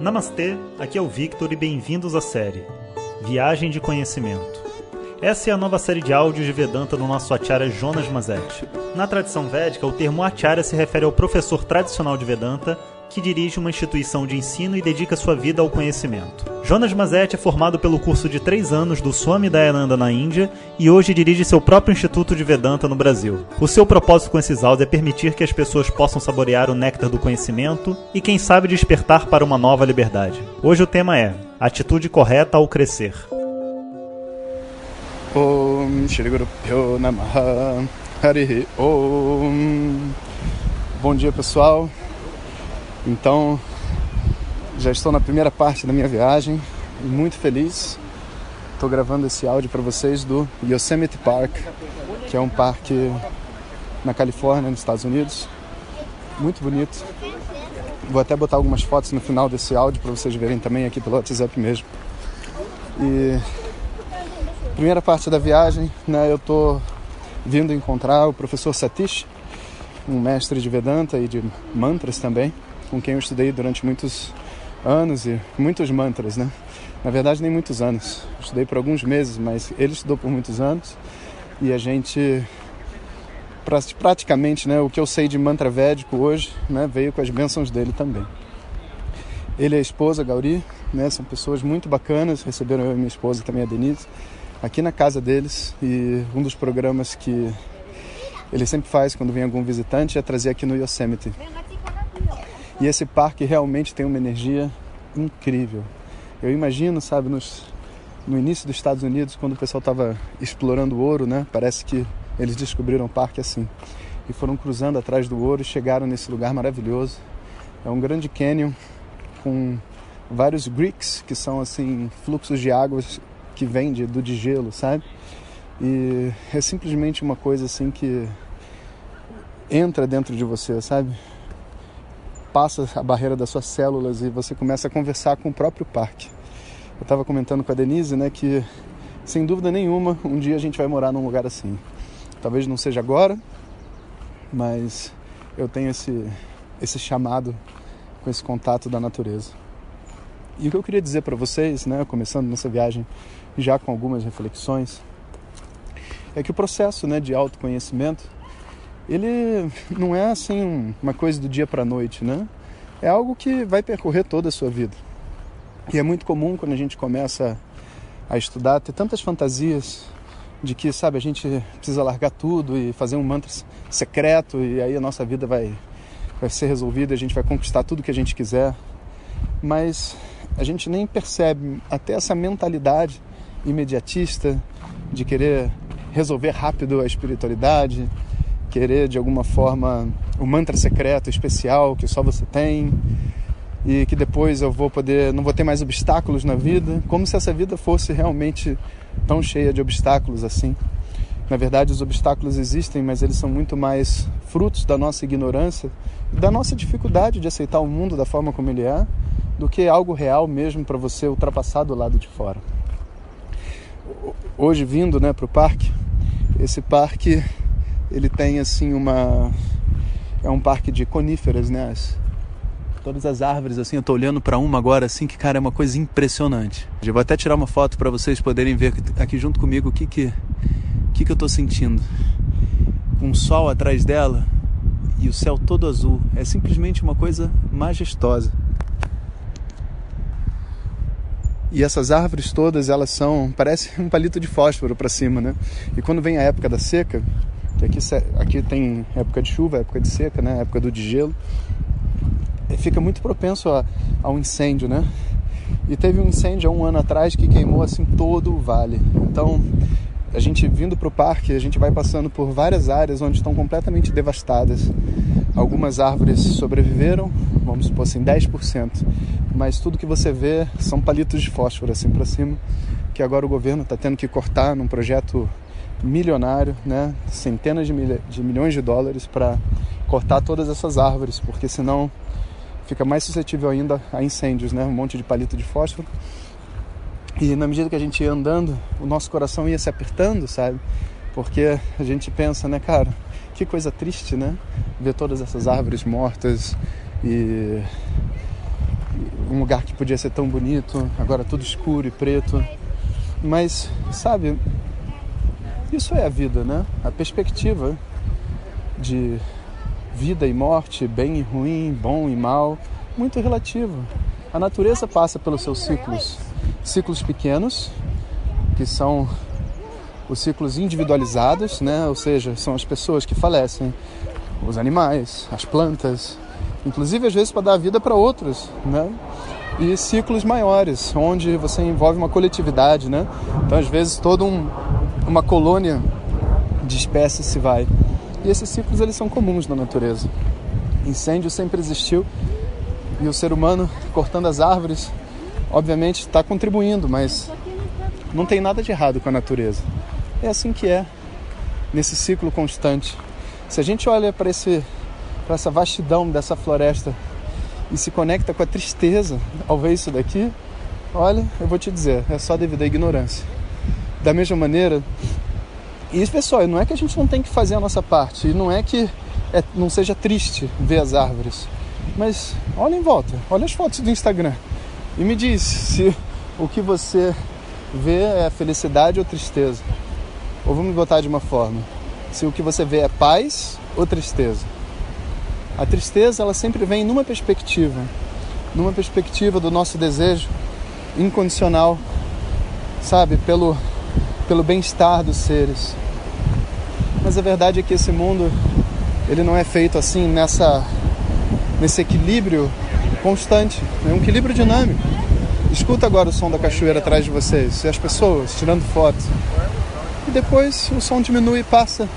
Namastê, aqui é o Victor e bem-vindos à série Viagem de Conhecimento. Essa é a nova série de áudios de Vedanta do nosso acharya Jonas Mazet. Na tradição védica, o termo acharya se refere ao professor tradicional de Vedanta que dirige uma instituição de ensino e dedica sua vida ao conhecimento. Jonas Mazet é formado pelo curso de três anos do Swami Dayananda na Índia e hoje dirige seu próprio Instituto de Vedanta no Brasil. O seu propósito com esses áudios é permitir que as pessoas possam saborear o néctar do conhecimento e, quem sabe, despertar para uma nova liberdade. Hoje o tema é Atitude correta ao crescer. Om Shri Guru Namaha Harihi Om Bom dia pessoal Então já estou na primeira parte da minha viagem muito feliz. Estou gravando esse áudio para vocês do Yosemite Park que é um parque na Califórnia, nos Estados Unidos. Muito bonito. Vou até botar algumas fotos no final desse áudio para vocês verem também aqui pelo WhatsApp mesmo. E primeira parte da viagem, né, eu tô vindo encontrar o professor Satish, um mestre de Vedanta e de mantras também, com quem eu estudei durante muitos anos e muitos mantras, né? Na verdade, nem muitos anos. Eu estudei por alguns meses, mas ele estudou por muitos anos e a gente praticamente, né, o que eu sei de mantra védico hoje, né, veio com as bênçãos dele também. Ele e a esposa Gauri, né, são pessoas muito bacanas, receberam eu e minha esposa também a Denise aqui na casa deles e um dos programas que ele sempre faz quando vem algum visitante é trazer aqui no Yosemite. E esse parque realmente tem uma energia incrível. Eu imagino, sabe, nos, no início dos Estados Unidos, quando o pessoal estava explorando o ouro, né? Parece que eles descobriram o parque assim. E foram cruzando atrás do ouro e chegaram nesse lugar maravilhoso. É um grande canyon com vários creeks, que são assim fluxos de águas que vem de, do de gelo, sabe? E é simplesmente uma coisa assim que entra dentro de você, sabe? Passa a barreira das suas células e você começa a conversar com o próprio parque. Eu estava comentando com a Denise, né, que sem dúvida nenhuma um dia a gente vai morar num lugar assim. Talvez não seja agora, mas eu tenho esse esse chamado com esse contato da natureza. E o que eu queria dizer para vocês, né, começando nessa viagem já com algumas reflexões, é que o processo né, de autoconhecimento, ele não é assim uma coisa do dia para a noite, né? É algo que vai percorrer toda a sua vida. E é muito comum quando a gente começa a estudar, ter tantas fantasias de que, sabe, a gente precisa largar tudo e fazer um mantra secreto e aí a nossa vida vai, vai ser resolvida, a gente vai conquistar tudo que a gente quiser. Mas a gente nem percebe até essa mentalidade imediatista, de querer resolver rápido a espiritualidade, querer de alguma forma o um mantra secreto especial que só você tem e que depois eu vou poder não vou ter mais obstáculos na vida, como se essa vida fosse realmente tão cheia de obstáculos assim. Na verdade, os obstáculos existem, mas eles são muito mais frutos da nossa ignorância, da nossa dificuldade de aceitar o mundo da forma como ele é, do que algo real mesmo para você ultrapassar do lado de fora hoje vindo né, para o parque, esse parque ele tem assim uma é um parque de coníferas, né? As, todas as árvores assim, eu tô olhando para uma agora assim que cara é uma coisa impressionante. Eu vou até tirar uma foto para vocês poderem ver aqui junto comigo o que que que que eu tô sentindo. Com o sol atrás dela e o céu todo azul, é simplesmente uma coisa majestosa. E essas árvores todas, elas são, parece um palito de fósforo para cima, né? E quando vem a época da seca, que aqui, aqui tem época de chuva, época de seca, né? Época do de gelo, eh, fica muito propenso a, a um incêndio, né? E teve um incêndio há um ano atrás que queimou assim todo o vale. Então, a gente vindo para o parque, a gente vai passando por várias áreas onde estão completamente devastadas. Algumas árvores sobreviveram, vamos supor assim, 10%. Mas tudo que você vê são palitos de fósforo assim para cima, que agora o governo está tendo que cortar num projeto milionário, né? centenas de, milha, de milhões de dólares para cortar todas essas árvores, porque senão fica mais suscetível ainda a incêndios, né? um monte de palito de fósforo. E na medida que a gente ia andando, o nosso coração ia se apertando, sabe? Porque a gente pensa, né, cara, que coisa triste, né? Ver todas essas árvores mortas e um lugar que podia ser tão bonito, agora tudo escuro e preto. Mas, sabe, isso é a vida, né? A perspectiva de vida e morte, bem e ruim, bom e mal, muito relativa. A natureza passa pelos seus ciclos, ciclos pequenos, que são os ciclos individualizados, né? Ou seja, são as pessoas que falecem, os animais, as plantas, inclusive às vezes para dar vida para outros, né? E ciclos maiores, onde você envolve uma coletividade, né? Então às vezes toda um, uma colônia de espécies se vai. E esses ciclos eles são comuns na natureza. Incêndio sempre existiu e o ser humano cortando as árvores, obviamente está contribuindo, mas não tem nada de errado com a natureza. É assim que é nesse ciclo constante. Se a gente olha para esse para essa vastidão dessa floresta e se conecta com a tristeza ao ver isso daqui, olha, eu vou te dizer, é só devido à ignorância. Da mesma maneira, e pessoal, não é que a gente não tem que fazer a nossa parte, não é que é, não seja triste ver as árvores, mas olha em volta, olha as fotos do Instagram e me diz se o que você vê é felicidade ou tristeza. Ou vamos botar de uma forma, se o que você vê é paz ou tristeza. A tristeza ela sempre vem numa perspectiva, numa perspectiva do nosso desejo incondicional, sabe, pelo pelo bem-estar dos seres. Mas a verdade é que esse mundo ele não é feito assim nessa nesse equilíbrio constante, é um equilíbrio dinâmico. Escuta agora o som da cachoeira atrás de vocês, e as pessoas tirando fotos. E depois o som diminui e passa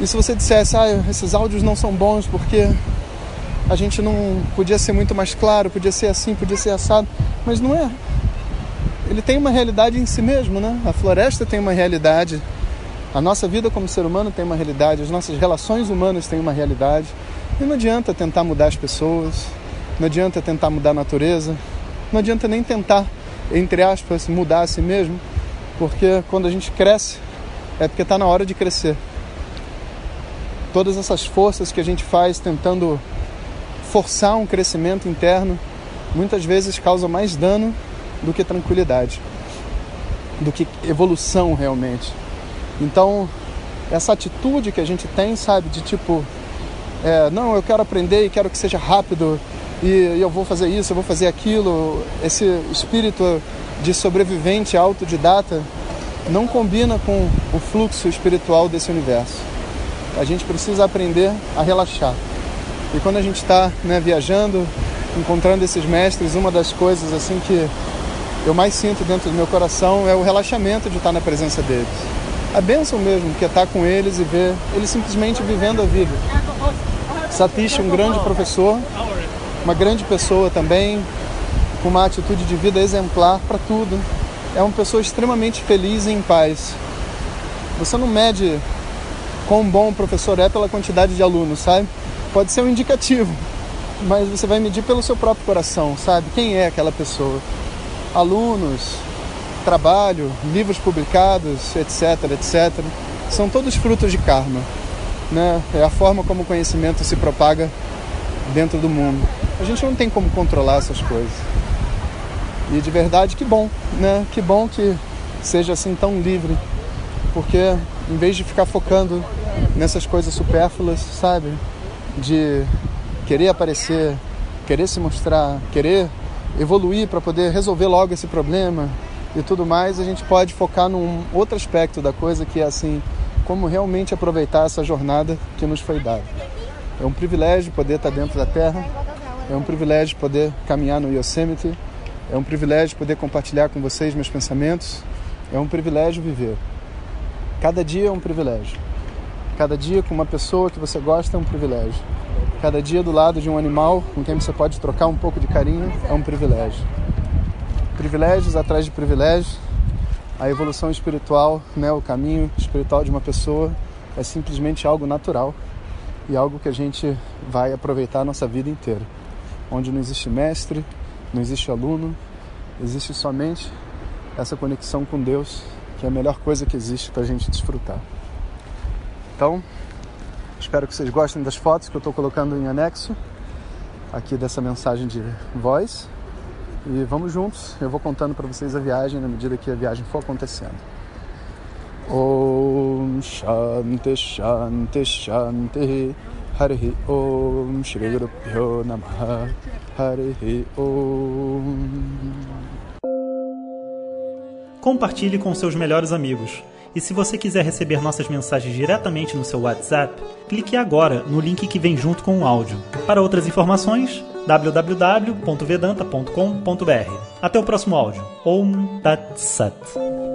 e se você dissesse, ah, esses áudios não são bons porque a gente não podia ser muito mais claro, podia ser assim, podia ser assado, mas não é. Ele tem uma realidade em si mesmo, né? A floresta tem uma realidade, a nossa vida como ser humano tem uma realidade, as nossas relações humanas têm uma realidade. E não adianta tentar mudar as pessoas, não adianta tentar mudar a natureza, não adianta nem tentar, entre aspas, mudar a si mesmo, porque quando a gente cresce, é porque está na hora de crescer. Todas essas forças que a gente faz tentando forçar um crescimento interno, muitas vezes causa mais dano do que tranquilidade, do que evolução realmente. Então, essa atitude que a gente tem, sabe, de tipo, é, não, eu quero aprender e quero que seja rápido e eu vou fazer isso, eu vou fazer aquilo, esse espírito de sobrevivente autodidata não combina com o fluxo espiritual desse universo a gente precisa aprender a relaxar. E quando a gente está né, viajando, encontrando esses mestres, uma das coisas assim que eu mais sinto dentro do meu coração é o relaxamento de estar na presença deles. A bênção mesmo, que é estar com eles e ver eles simplesmente vivendo a vida. Satish, um grande professor, uma grande pessoa também, com uma atitude de vida exemplar para tudo. É uma pessoa extremamente feliz e em paz. Você não mede quão bom o professor é pela quantidade de alunos, sabe? Pode ser um indicativo, mas você vai medir pelo seu próprio coração, sabe? Quem é aquela pessoa? Alunos, trabalho, livros publicados, etc, etc, são todos frutos de karma, né? É a forma como o conhecimento se propaga dentro do mundo. A gente não tem como controlar essas coisas. E de verdade, que bom, né? Que bom que seja assim tão livre, porque em vez de ficar focando nessas coisas supérfluas, sabe? De querer aparecer, querer se mostrar, querer evoluir para poder resolver logo esse problema e tudo mais, a gente pode focar num outro aspecto da coisa que é assim, como realmente aproveitar essa jornada que nos foi dada. É um privilégio poder estar dentro da Terra, é um privilégio poder caminhar no Yosemite, é um privilégio poder compartilhar com vocês meus pensamentos, é um privilégio viver. Cada dia é um privilégio. Cada dia com uma pessoa que você gosta é um privilégio. Cada dia do lado de um animal com quem você pode trocar um pouco de carinho é um privilégio. Privilégios atrás de privilégios. A evolução espiritual, né, o caminho espiritual de uma pessoa é simplesmente algo natural e algo que a gente vai aproveitar a nossa vida inteira. Onde não existe mestre, não existe aluno, existe somente essa conexão com Deus que é a melhor coisa que existe para a gente desfrutar. Então, espero que vocês gostem das fotos que eu estou colocando em anexo aqui dessa mensagem de voz. E vamos juntos, eu vou contando para vocês a viagem na medida que a viagem for acontecendo. Om Shanti Shanti Shanti Om Shri Namaha Om Compartilhe com seus melhores amigos. E se você quiser receber nossas mensagens diretamente no seu WhatsApp, clique agora no link que vem junto com o áudio. Para outras informações, www.vedanta.com.br. Até o próximo áudio. Om Tat Sat.